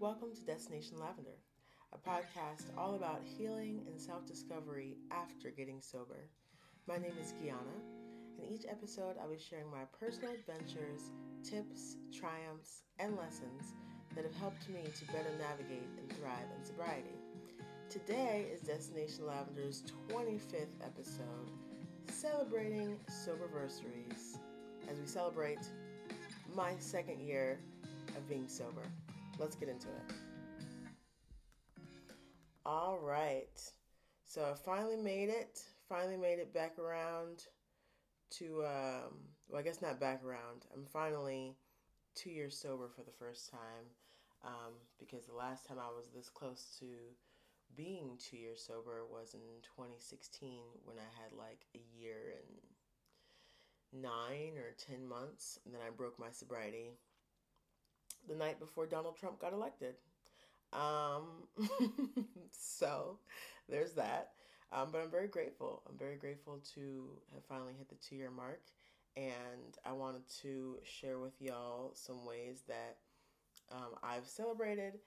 Welcome to Destination Lavender, a podcast all about healing and self discovery after getting sober. My name is Gianna. In each episode, I'll be sharing my personal adventures, tips, triumphs, and lessons that have helped me to better navigate and thrive in sobriety. Today is Destination Lavender's 25th episode, celebrating soberversaries as we celebrate my second year of being sober. Let's get into it. All right. So I finally made it. Finally made it back around to, um, well, I guess not back around. I'm finally two years sober for the first time um, because the last time I was this close to being two years sober was in 2016 when I had like a year and nine or ten months, and then I broke my sobriety the night before Donald Trump got elected. Um, so there's that. Um, but I'm very grateful. I'm very grateful to have finally hit the two year mark. And I wanted to share with y'all some ways that um, I've celebrated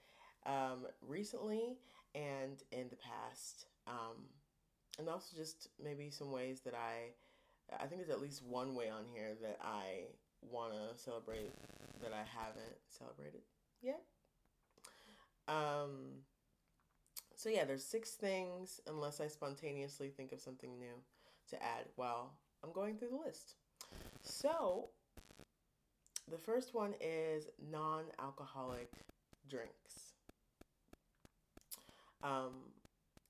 um, recently and in the past. Um, and also just maybe some ways that I, I think there's at least one way on here that I want to celebrate that I haven't celebrated yet. Um, so yeah, there's six things unless I spontaneously think of something new to add while I'm going through the list. So the first one is non-alcoholic drinks. Um,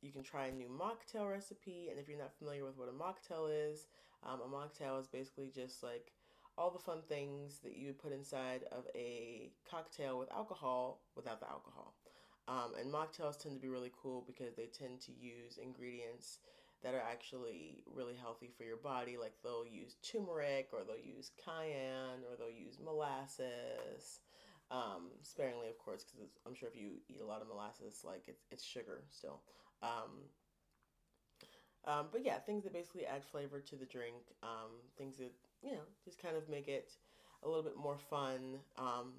you can try a new mocktail recipe, and if you're not familiar with what a mocktail is, um, a mocktail is basically just like all the fun things that you would put inside of a cocktail with alcohol without the alcohol. Um, and mocktails tend to be really cool because they tend to use ingredients that are actually really healthy for your body. Like they'll use turmeric or they'll use cayenne or they'll use molasses. Um, sparingly, of course, because I'm sure if you eat a lot of molasses, like it's, it's sugar still. Um, um, but yeah, things that basically add flavor to the drink, um, things that, you know, just kind of make it a little bit more fun um,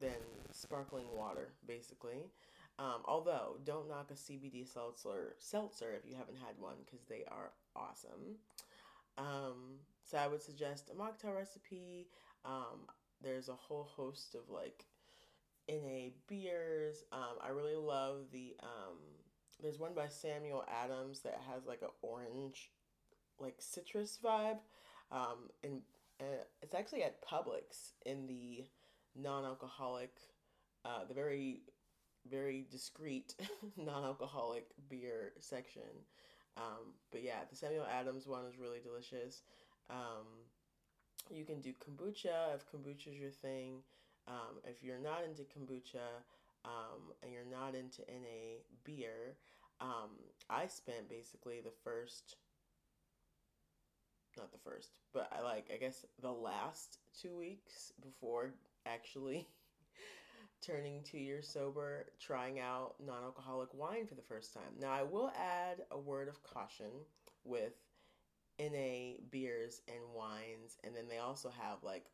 than sparkling water, basically. Um, although, don't knock a CBD seltzer, seltzer if you haven't had one because they are awesome. Um, so I would suggest a mocktail recipe. Um, there's a whole host of like NA beers. I really love the there's one by Samuel Adams that has like an orange, like citrus vibe, um, and uh, it's actually at Publix in the non-alcoholic, uh, the very, very discreet non-alcoholic beer section. Um, but yeah, the Samuel Adams one is really delicious. Um, you can do kombucha if kombucha is your thing. Um, if you're not into kombucha, um, and you're not into NA beer, um, I spent basically the first, not the first, but I like, I guess the last two weeks before actually turning two years sober, trying out non alcoholic wine for the first time. Now, I will add a word of caution with NA beers and wines, and then they also have like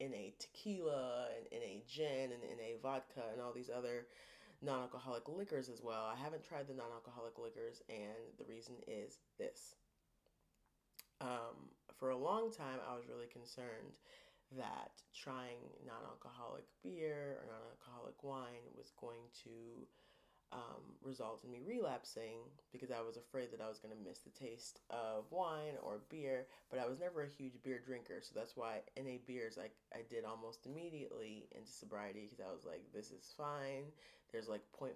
NA tequila and NA gin and NA vodka and all these other non alcoholic liquors as well. I haven't tried the non alcoholic liquors, and the reason is this. Um, for a long time, I was really concerned that trying non alcoholic beer or non alcoholic wine was going to um, result in me relapsing because I was afraid that I was going to miss the taste of wine or beer, but I was never a huge beer drinker. So that's why NA beers, like I did almost immediately into sobriety because I was like, this is fine. There's like 0.5%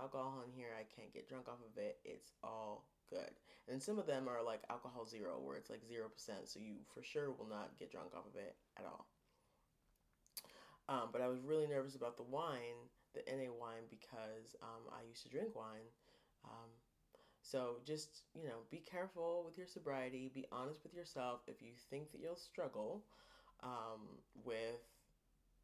alcohol in here. I can't get drunk off of it. It's all good. And some of them are like alcohol zero, where it's like 0%. So you for sure will not get drunk off of it at all. Um, but I was really nervous about the wine the NA wine because um, I used to drink wine. Um, so just, you know, be careful with your sobriety, be honest with yourself. If you think that you'll struggle um, with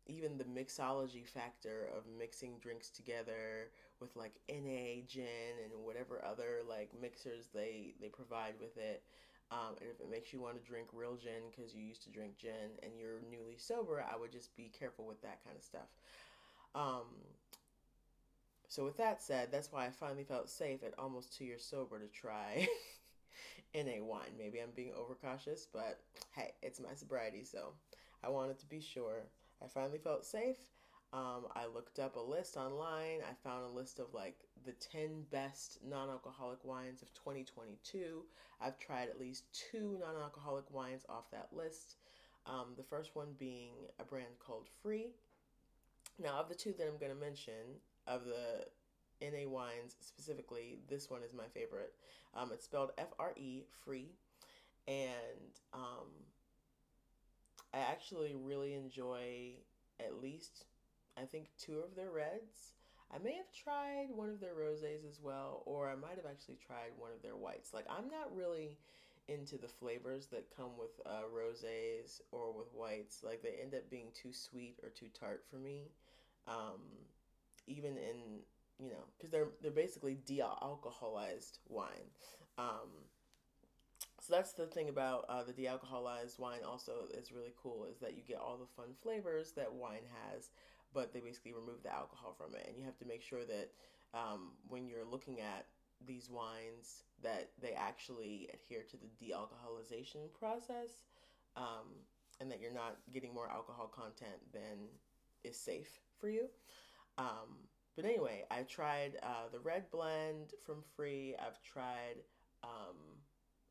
even the mixology factor of mixing drinks together with like NA gin and whatever other like mixers they they provide with it. Um, and if it makes you want to drink real gin because you used to drink gin and you're newly sober, I would just be careful with that kind of stuff. Um, So, with that said, that's why I finally felt safe at almost two years sober to try NA wine. Maybe I'm being overcautious, but hey, it's my sobriety, so I wanted to be sure. I finally felt safe. Um, I looked up a list online. I found a list of like the 10 best non alcoholic wines of 2022. I've tried at least two non alcoholic wines off that list. Um, the first one being a brand called Fre. Now, of the two that I'm going to mention, of the NA wines specifically, this one is my favorite. Um, it's spelled F R E, free. And um, I actually really enjoy at least, I think, two of their reds. I may have tried one of their roses as well, or I might have actually tried one of their whites. Like, I'm not really into the flavors that come with uh, roses or with whites. Like, they end up being too sweet or too tart for me. Um, even in you know, because they're they're basically de-alcoholized wine. Um, so that's the thing about uh, the de-alcoholized wine. Also, is really cool is that you get all the fun flavors that wine has, but they basically remove the alcohol from it, and you have to make sure that um, when you're looking at these wines that they actually adhere to the de-alcoholization process, um, and that you're not getting more alcohol content than is safe for you. Um, but anyway, I tried uh, the red blend from Fre. I've tried, um,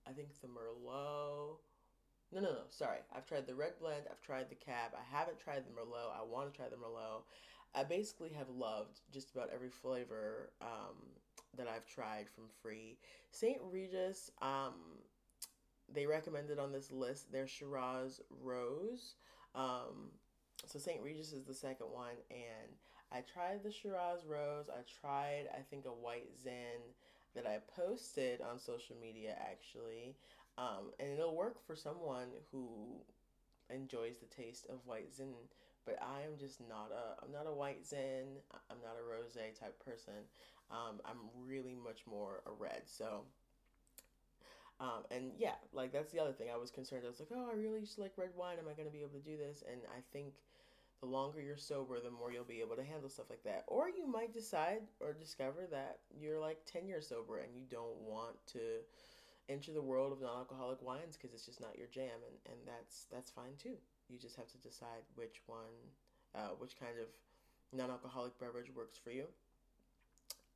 I think the Merlot. No, no, no. Sorry. I've tried the red blend. I've tried the cab. I haven't tried the Merlot. I want to try the Merlot. I basically have loved just about every flavor um, that I've tried from Fre. St. Regis, um, they recommended on this list their Shiraz Rose. Um, so St. Regis is the second one, and I tried the Shiraz Rose. I tried, I think, a White Zin that I posted on social media actually. Um, and it'll work for someone who enjoys the taste of White Zin. But I am just not a I'm not a White Zin. I'm not a rose type person. Um, I'm really much more a red. So um, and yeah, like that's the other thing. I was concerned. I was like, oh, I really just like red wine. Am I going to be able to do this? And I think the longer you're sober, the more you'll be able to handle stuff like that. Or you might decide or discover that you're like 10 years sober and you don't want to enter the world of non-alcoholic wines because it's just not your jam and, and that's that's fine too. You just have to decide which one uh, which kind of non-alcoholic beverage works for you.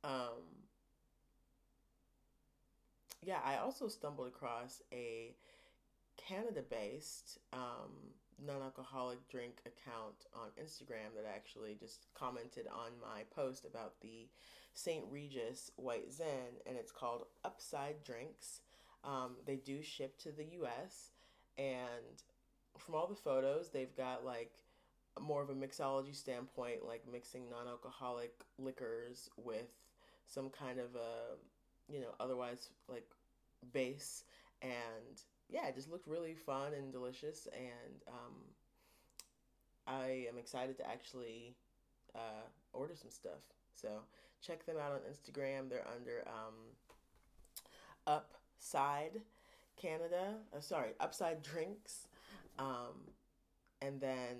Um, yeah, I also stumbled across a Canada-based um, non-alcoholic drink account on Instagram that actually just commented on my post about the St. Regis White Zin and it's called Upside Drinks. Um, they do ship to the U.S. and from all the photos, they've got like more of a mixology standpoint, like mixing non-alcoholic liquors with some kind of a, you know, otherwise like base and yeah, it just looked really fun and delicious, and um, I am excited to actually uh, order some stuff. So check them out on Instagram. They're under um, Upside Canada. Uh, sorry, Upside Drinks. Um, and then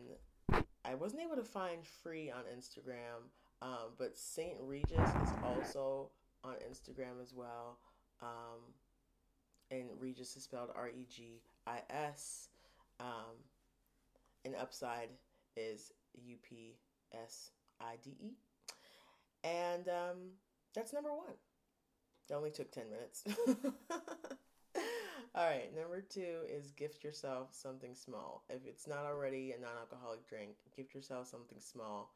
I wasn't able to find Fre on Instagram, um, but St. Regis is also on Instagram as well. Um, and Regis is spelled R E G I S. Um, and Upside is U P S I D E. And um, that's number one. It only took 10 minutes. All right, number two is gift yourself something small. If it's not already a non alcoholic drink, gift yourself something small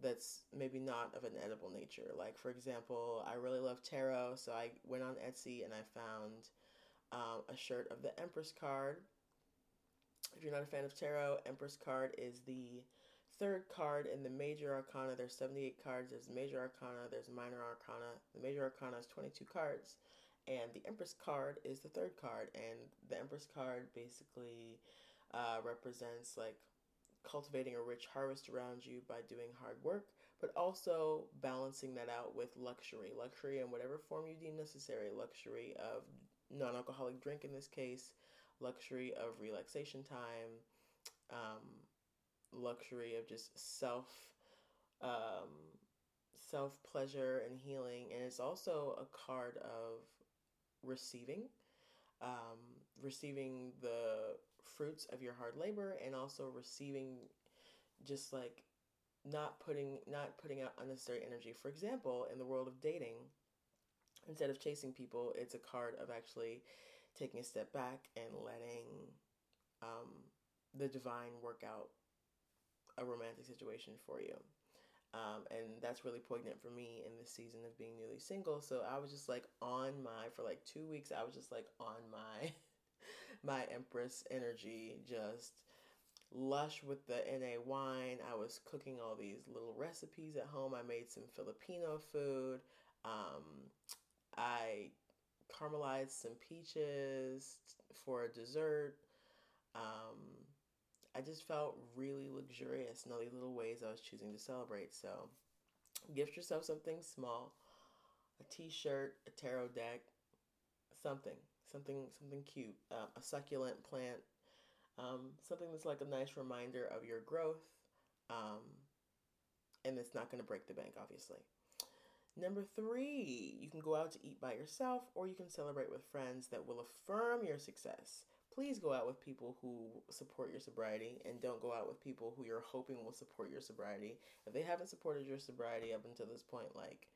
that's maybe not of an edible nature. Like, for example, I really love tarot, so I went on Etsy and I found um, a shirt of the Empress card. If you're not a fan of tarot, Empress card is the third card in the major arcana. There's 78 cards. There's major arcana, there's minor arcana. The major arcana is 22 cards, and the Empress card is the third card. And the Empress card basically uh, represents like cultivating a rich harvest around you by doing hard work, but also balancing that out with luxury. Luxury in whatever form you deem necessary. Luxury of non alcoholic drink in this case, luxury of relaxation time, um, luxury of just self um, self pleasure and healing, and it's also a card of receiving, um, receiving the fruits of your hard labor, and also receiving just like not putting not putting out unnecessary energy. For example, in the world of dating, instead of chasing people, it's a card of actually taking a step back and letting um, the divine work out a romantic situation for you. Um, and that's really poignant for me in this season of being newly single. So I was just like on my for like two weeks. I was just like on my my Empress energy, just lush with the NA wine. I was cooking all these little recipes at home. I made some Filipino food. Um, I caramelized some peaches for a dessert. Um, I just felt really luxurious in all these little ways I was choosing to celebrate. So, gift yourself something small a t shirt, a tarot deck, something, something, something cute, uh, a succulent plant, um, something that's like a nice reminder of your growth. Um, and it's not going to break the bank, obviously. Number three, you can go out to eat by yourself or you can celebrate with friends that will affirm your success. Please go out with people who support your sobriety and don't go out with people who you're hoping will support your sobriety. If they haven't supported your sobriety up until this point, like,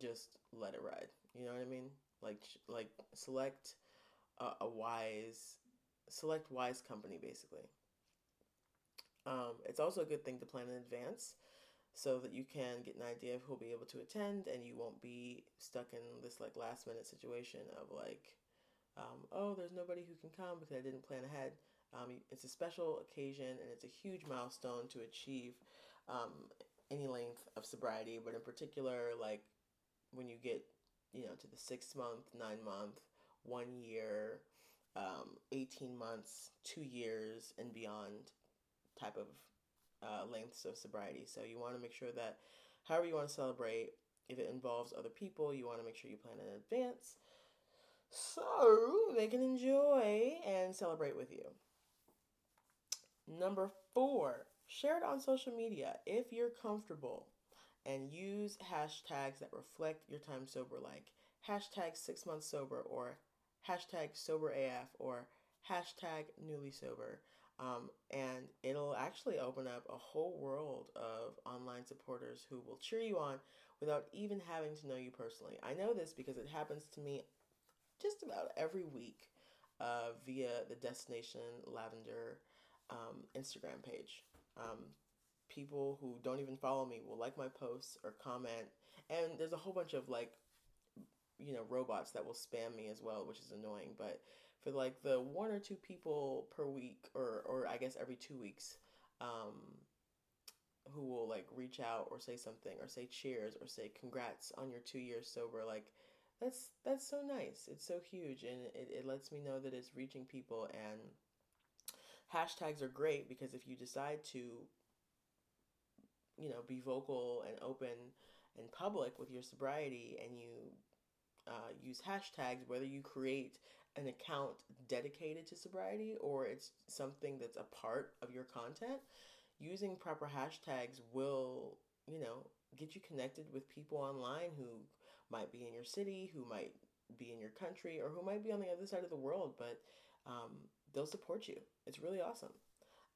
just let it ride. You know what I mean? Like, like select a, a wise, select wise company, basically. Um, it's also a good thing to plan in advance so that you can get an idea of who'll be able to attend and you won't be stuck in this like last minute situation of like um, oh there's nobody who can come because i didn't plan ahead um, it's a special occasion and it's a huge milestone to achieve um, any length of sobriety but in particular like when you get you know to the six month nine month one year um, 18 months two years and beyond type of uh, lengths of sobriety. So you want to make sure that however you want to celebrate, if it involves other people, you want to make sure you plan in advance so they can enjoy and celebrate with you. Number four, share it on social media if you're comfortable and use hashtags that reflect your time sober, like hashtag six months sober or hashtag sober AF or hashtag newly sober. Um, and it'll actually open up a whole world of online supporters who will cheer you on without even having to know you personally. I know this because it happens to me just about every week uh, via the Destination Lavender um, Instagram page. Um, people who don't even follow me will like my posts or comment, and there's a whole bunch of like, you know, robots that will spam me as well, which is annoying, but for like the one or two people per week or or I guess every two weeks um, who will like reach out or say something or say cheers or say congrats on your two years sober like that's that's so nice. It's so huge and it, it lets me know that it's reaching people and hashtags are great because if you decide to you know be vocal and open and public with your sobriety and you uh, use hashtags whether you create an account dedicated to sobriety or it's something that's a part of your content, using proper hashtags will, you know, get you connected with people online who might be in your city, who might be in your country, or who might be on the other side of the world, but um, they'll support you. It's really awesome.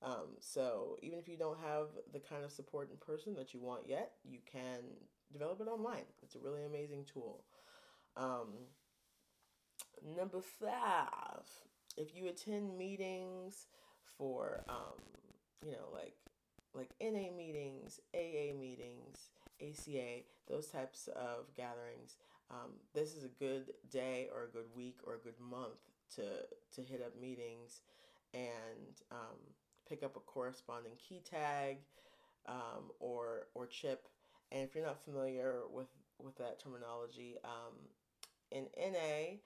Um, so even if you don't have the kind of support in person that you want yet, you can develop it online. It's a really amazing tool. Um, Number five, if you attend meetings for, um, you know, like like NA meetings, AA meetings, ACA, those types of gatherings, um, this is a good day or a good week or a good month to to hit up meetings and um, pick up a corresponding key tag um, or or chip. And if you're not familiar with with that terminology, um, in NA,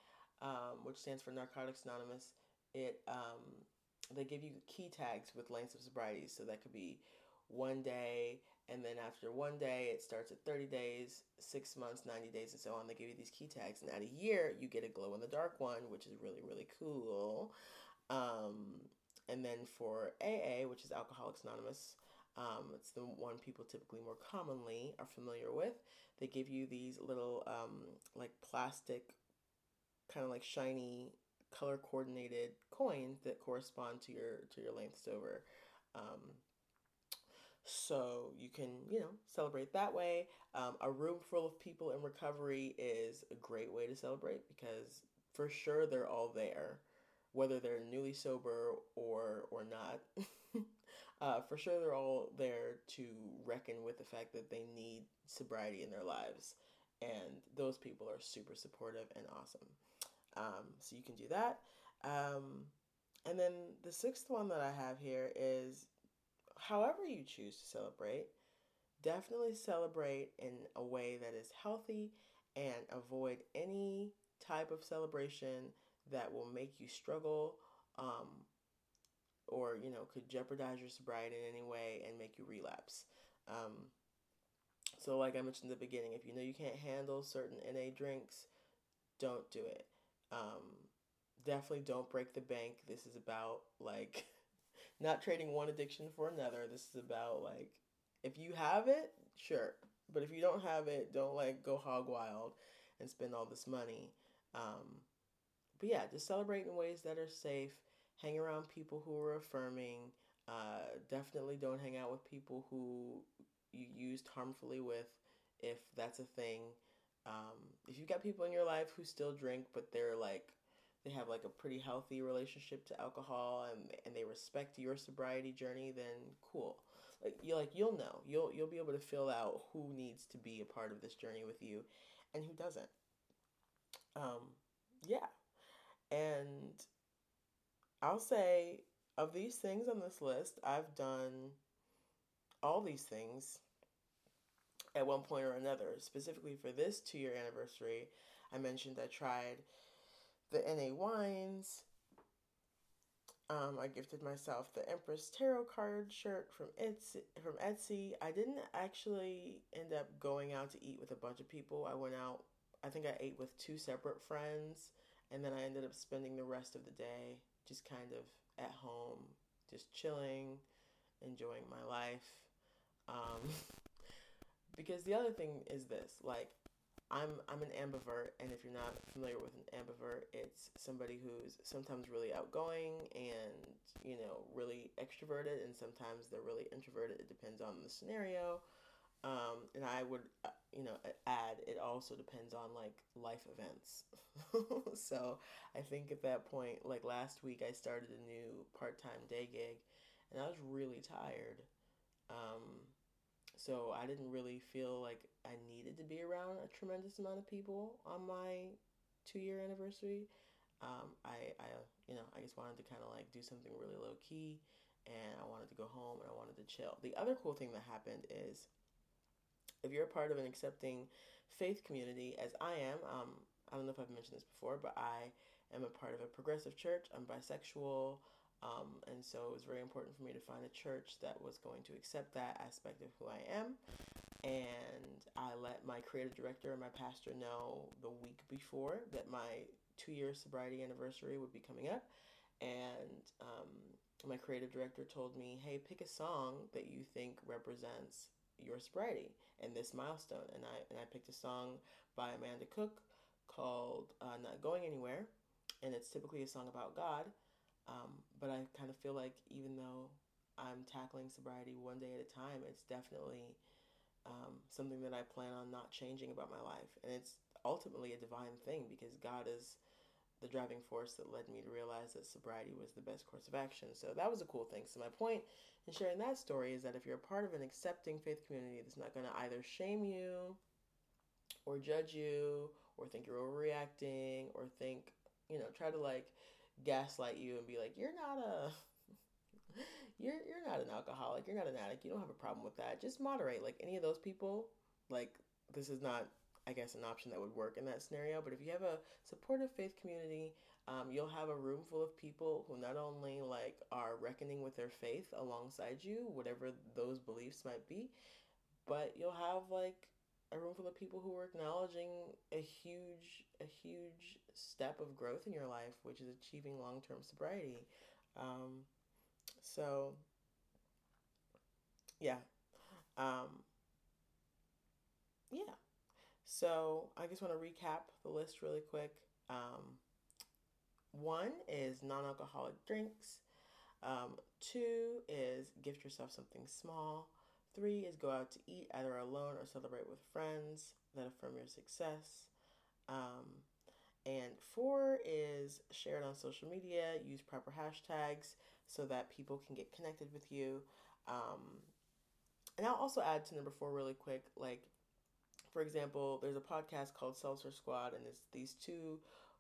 um, which stands for Narcotics Anonymous, it um, they give you key tags with lengths of sobriety. So that could be one day, and then after one day, it starts at 30 days, six months, 90 days, and so on. They give you these key tags, and at a year, you get a glow in the dark one, which is really, really cool. Um, and then for AA, which is Alcoholics Anonymous, Um, it's the one people typically more commonly are familiar with. They give you these little um, like plastic, kind of like shiny, color coordinated coins that correspond to your to your lengths over. Um, so you can you know celebrate that way. Um, a room full of people in recovery is a great way to celebrate because for sure they're all there, whether they're newly sober or or not. uh, for sure they're all there to reckon with the fact that they need sobriety in their lives, and those people are super supportive and awesome. Um, so you can do that. Um, and then the sixth one that I have here is however you choose to celebrate, definitely celebrate in a way that is healthy and avoid any type of celebration that will make you struggle um, or you know could jeopardize your sobriety in any way and make you relapse. Um, so like i mentioned in the beginning if you know you can't handle certain na drinks don't do it. Um, definitely don't break the bank. This is about like not trading one addiction for another this is about like if you have it sure but if you don't have it don't like go hog wild and spend all this money um, but yeah, just celebrate in ways that are safe. Hang around people who are affirming. Uh, definitely don't hang out with people who you used harmfully with, if that's a thing. Um, if you've got people in your life who still drink, but they're like, they have like a pretty healthy relationship to alcohol and and they respect your sobriety journey, then cool. Like you like you'll know you'll you'll be able to fill out who needs to be a part of this journey with you, and who doesn't. Um, yeah. And I'll say, of these things on this list, I've done all these things at one point or another. Specifically for this two year anniversary, I mentioned I tried the NA wines. Um, I gifted myself the Empress Tarot card shirt from Etsy. From Etsy, I didn't actually end up going out to eat with a bunch of people. I went out I think I ate with two separate friends, and then I ended up spending the rest of the day just kind of at home, just chilling, enjoying my life. Um, because the other thing is this, like, I'm I'm an ambivert, and if you're not familiar with an ambivert, it's somebody who's sometimes really outgoing and you know really extroverted, and sometimes they're really introverted. It depends on the scenario. Um, and I would, uh, you know, add it also depends on like life events. so I think at that point, like last week, I started a new part time day gig and I was really tired. Um, so I didn't really feel like I needed to be around a tremendous amount of people on my two year anniversary. Um, I, I, you know, I just wanted to kind of like do something really low key and I wanted to go home and I wanted to chill. The other cool thing that happened is if you're a part of an accepting faith community, as I am, um, I don't know if I've mentioned this before, but I am a part of a progressive church. I'm bisexual. Um, and so it was very important for me to find a church that was going to accept that aspect of who I am. And I let my creative director and my pastor know the week before that my two year sobriety anniversary would be coming up. And um, my creative director told me, hey, pick a song that you think represents your sobriety and this milestone. And I and I picked a song by Amanda Cook called uh, "Not Going Anywhere," and it's typically a song about God. Um, but I kind of feel like even though I'm tackling sobriety one day at a time, it's definitely um, something that I plan on not changing about my life, and it's ultimately a divine thing because God is the driving force that led me to realize that sobriety was the best course of action. So that was a cool thing. So my point in sharing that story is that if you're a part of an accepting faith community that's not going to either shame you or judge you or think you're overreacting or think, you know, try to like gaslight you and be like, you're not a you're you're not an alcoholic, you're not an addict, you don't have a problem with that. Just moderate. Like any of those people, like this is not I guess, an option that would work in that scenario. But if you have a supportive faith community, um, you'll have a room full of people who not only like are reckoning with their faith alongside you, whatever those beliefs might be, but you'll have like a room full of people who are acknowledging a huge, a huge step of growth in your life, which is achieving long term sobriety. Um, so yeah. Um, yeah. So I just want to recap the list really quick. Um, one is non alcoholic drinks. Um, two is gift yourself something small. Three is go out to eat either alone or celebrate with friends that affirm your success. Um, and four is share it on social media, use proper hashtags so that people can get connected with you. Um, and I'll also add to number four really quick. Like, for example, there's a podcast called Seltzer Squad, and it's these two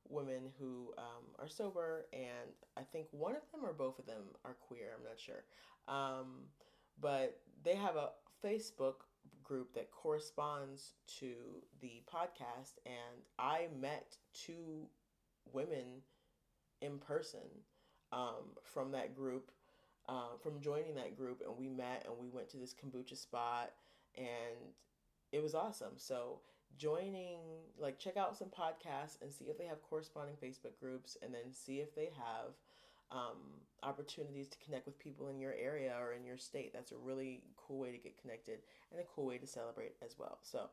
women who um, are sober, and I think one of them or both of them are queer. I'm not sure. Um, but they have a Facebook group that corresponds to the podcast, and I met two women in person um, from that group, uh, from joining that group, and we met and we went to this kombucha spot, and it was awesome. So joining like check out some podcasts and see if they have corresponding facebook groups and then see if they have um, opportunities to connect with people in your area or in your state that's a really cool way to get connected and a cool way to celebrate as well so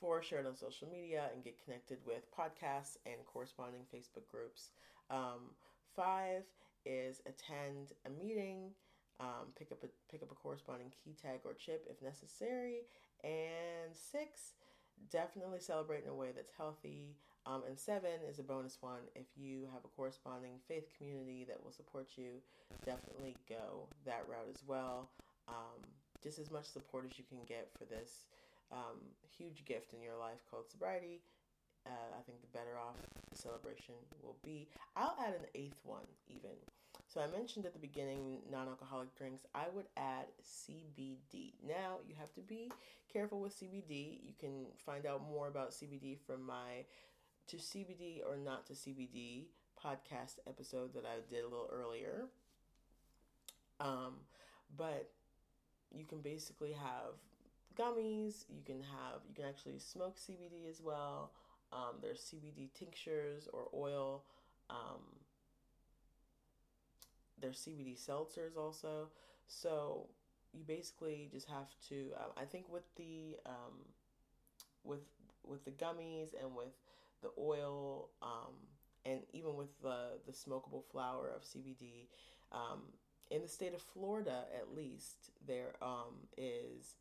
four share it on social media and get connected with podcasts and corresponding facebook groups um, five is attend a meeting um, pick up a pick up a corresponding key tag or chip if necessary, and six, definitely celebrate in a way that's healthy. Um, and seven is a bonus one. If you have a corresponding faith community that will support you, definitely go that route as well. Um, just as much support as you can get for this um, huge gift in your life called sobriety. Uh, I think the better off the celebration will be. I'll add an eighth one, even. So I mentioned at the beginning non-alcoholic drinks. I would add CBD. Now you have to be careful with CBD. You can find out more about CBD from my to CBD or not to CBD podcast episode that I did a little earlier. Um, but you can basically have gummies. You can have you can actually smoke CBD as well. Um, there's CBD tinctures or oil. Um, there's CBD seltzers also. So you basically just have to. Um, I think with the um, with with the gummies and with the oil um, and even with the the smokable flower of CBD. Um, in the state of Florida, at least, there um, is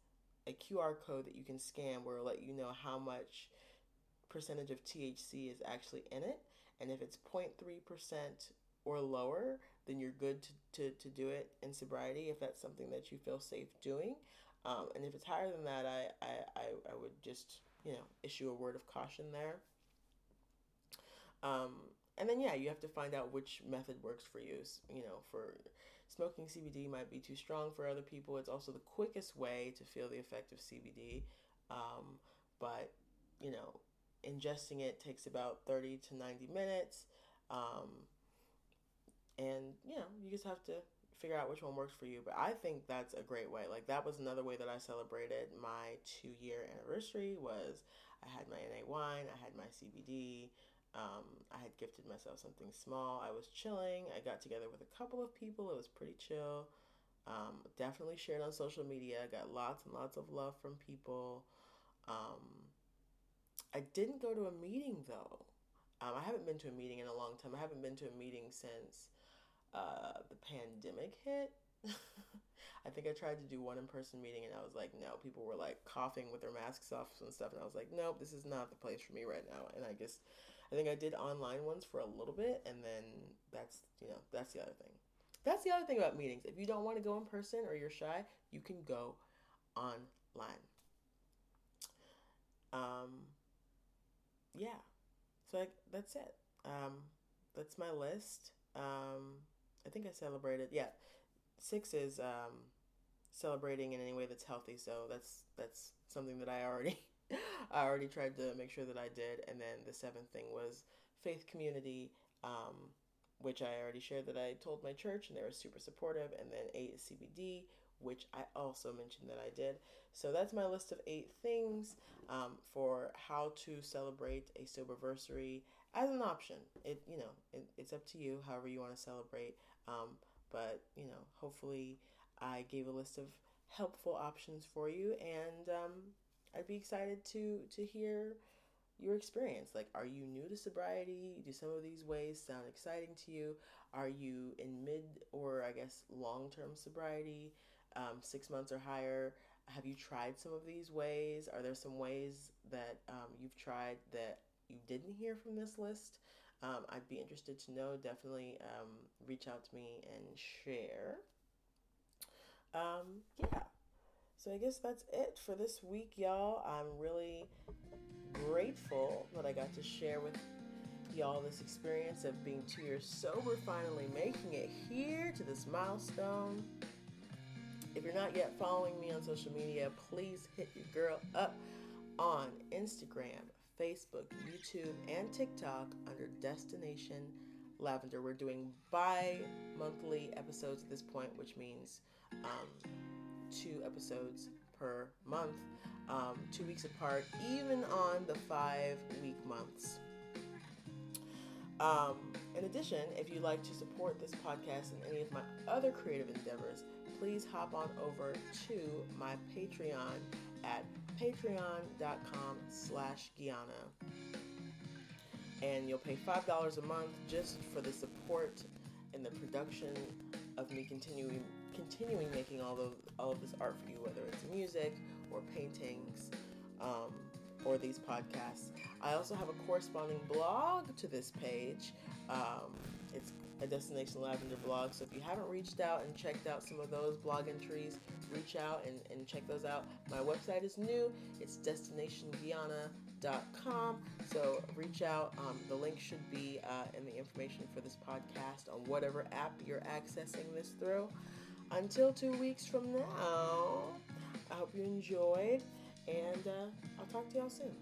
a QR code that you can scan where it'll let you know how much percentage of THC is actually in it. And if it's 0.3% or lower, then you're good to, to, to do it in sobriety if that's something that you feel safe doing. Um, and if it's higher than that, I, I, I, I, would just, you know, issue a word of caution there. Um, and then, yeah, you have to find out which method works for you. You know, for smoking CBD might be too strong for other people. It's also the quickest way to feel the effect of CBD. Um, but, you know, ingesting it takes about 30 to 90 minutes. Um, and you know you just have to figure out which one works for you but i think that's a great way like that was another way that i celebrated my two year anniversary was i had my na wine i had my cbd um, i had gifted myself something small i was chilling i got together with a couple of people it was pretty chill um, definitely shared on social media got lots and lots of love from people um, i didn't go to a meeting though um, I haven't been to a meeting in a long time. I haven't been to a meeting since uh, the pandemic hit. I think I tried to do one in person meeting and I was like, no, people were like coughing with their masks off and stuff. And I was like, nope, this is not the place for me right now. And I just, I think I did online ones for a little bit. And then that's, you know, that's the other thing. That's the other thing about meetings. If you don't want to go in person or you're shy, you can go online. Um, yeah. So I, that's it. Um, that's my list. Um, I think I celebrated. Yeah, six is um, celebrating in any way that's healthy. So that's that's something that I already I already tried to make sure that I did. And then the seventh thing was faith community, um, which I already shared that I told my church, and they were super supportive. And then eight is CBD, which I also mentioned that I did. So that's my list of eight things um, for how to celebrate a soberversary as an option. It you know it, it's up to you however you want to celebrate. Um, but you know, hopefully, I gave a list of helpful options for you, and um, I'd be excited to to hear your experience. Like, are you new to sobriety? Do some of these ways sound exciting to you? Are you in mid or I guess long term sobriety, um, six months or higher? Have you tried some of these ways? Are there some ways that um, you've tried that you didn't hear from this list? Um, I'd be interested to know. Definitely um, reach out to me and share. Um, yeah. So I guess that's it for this week, y'all. I'm really grateful that I got to share with y'all this experience of being two years sober, finally making it here to this milestone. If you're not yet following me on social media, please hit your girl up on Instagram, Facebook, YouTube, and TikTok under Destination Lavender. We're doing bi monthly episodes at this point, which means um, two episodes per month, um, two weeks apart, even on the five week months. Um, in addition, if you'd like to support this podcast and any of my other creative endeavors, please hop on over to my Patreon at patreon.com slash Gianna. And you'll pay $5 a month just for the support and the production of me continuing continuing making all of all of this art for you, whether it's music or paintings um, or these podcasts. I also have a corresponding blog to this page. Um, it's a Destination Lavender blog. So if you haven't reached out and checked out some of those blog entries, reach out and, and check those out. My website is new. It's destinationgianna.com. So reach out. Um, the link should be uh, in the information for this podcast on whatever app you're accessing this through. Until two weeks from now, I hope you enjoyed, and uh, I'll talk to y'all soon.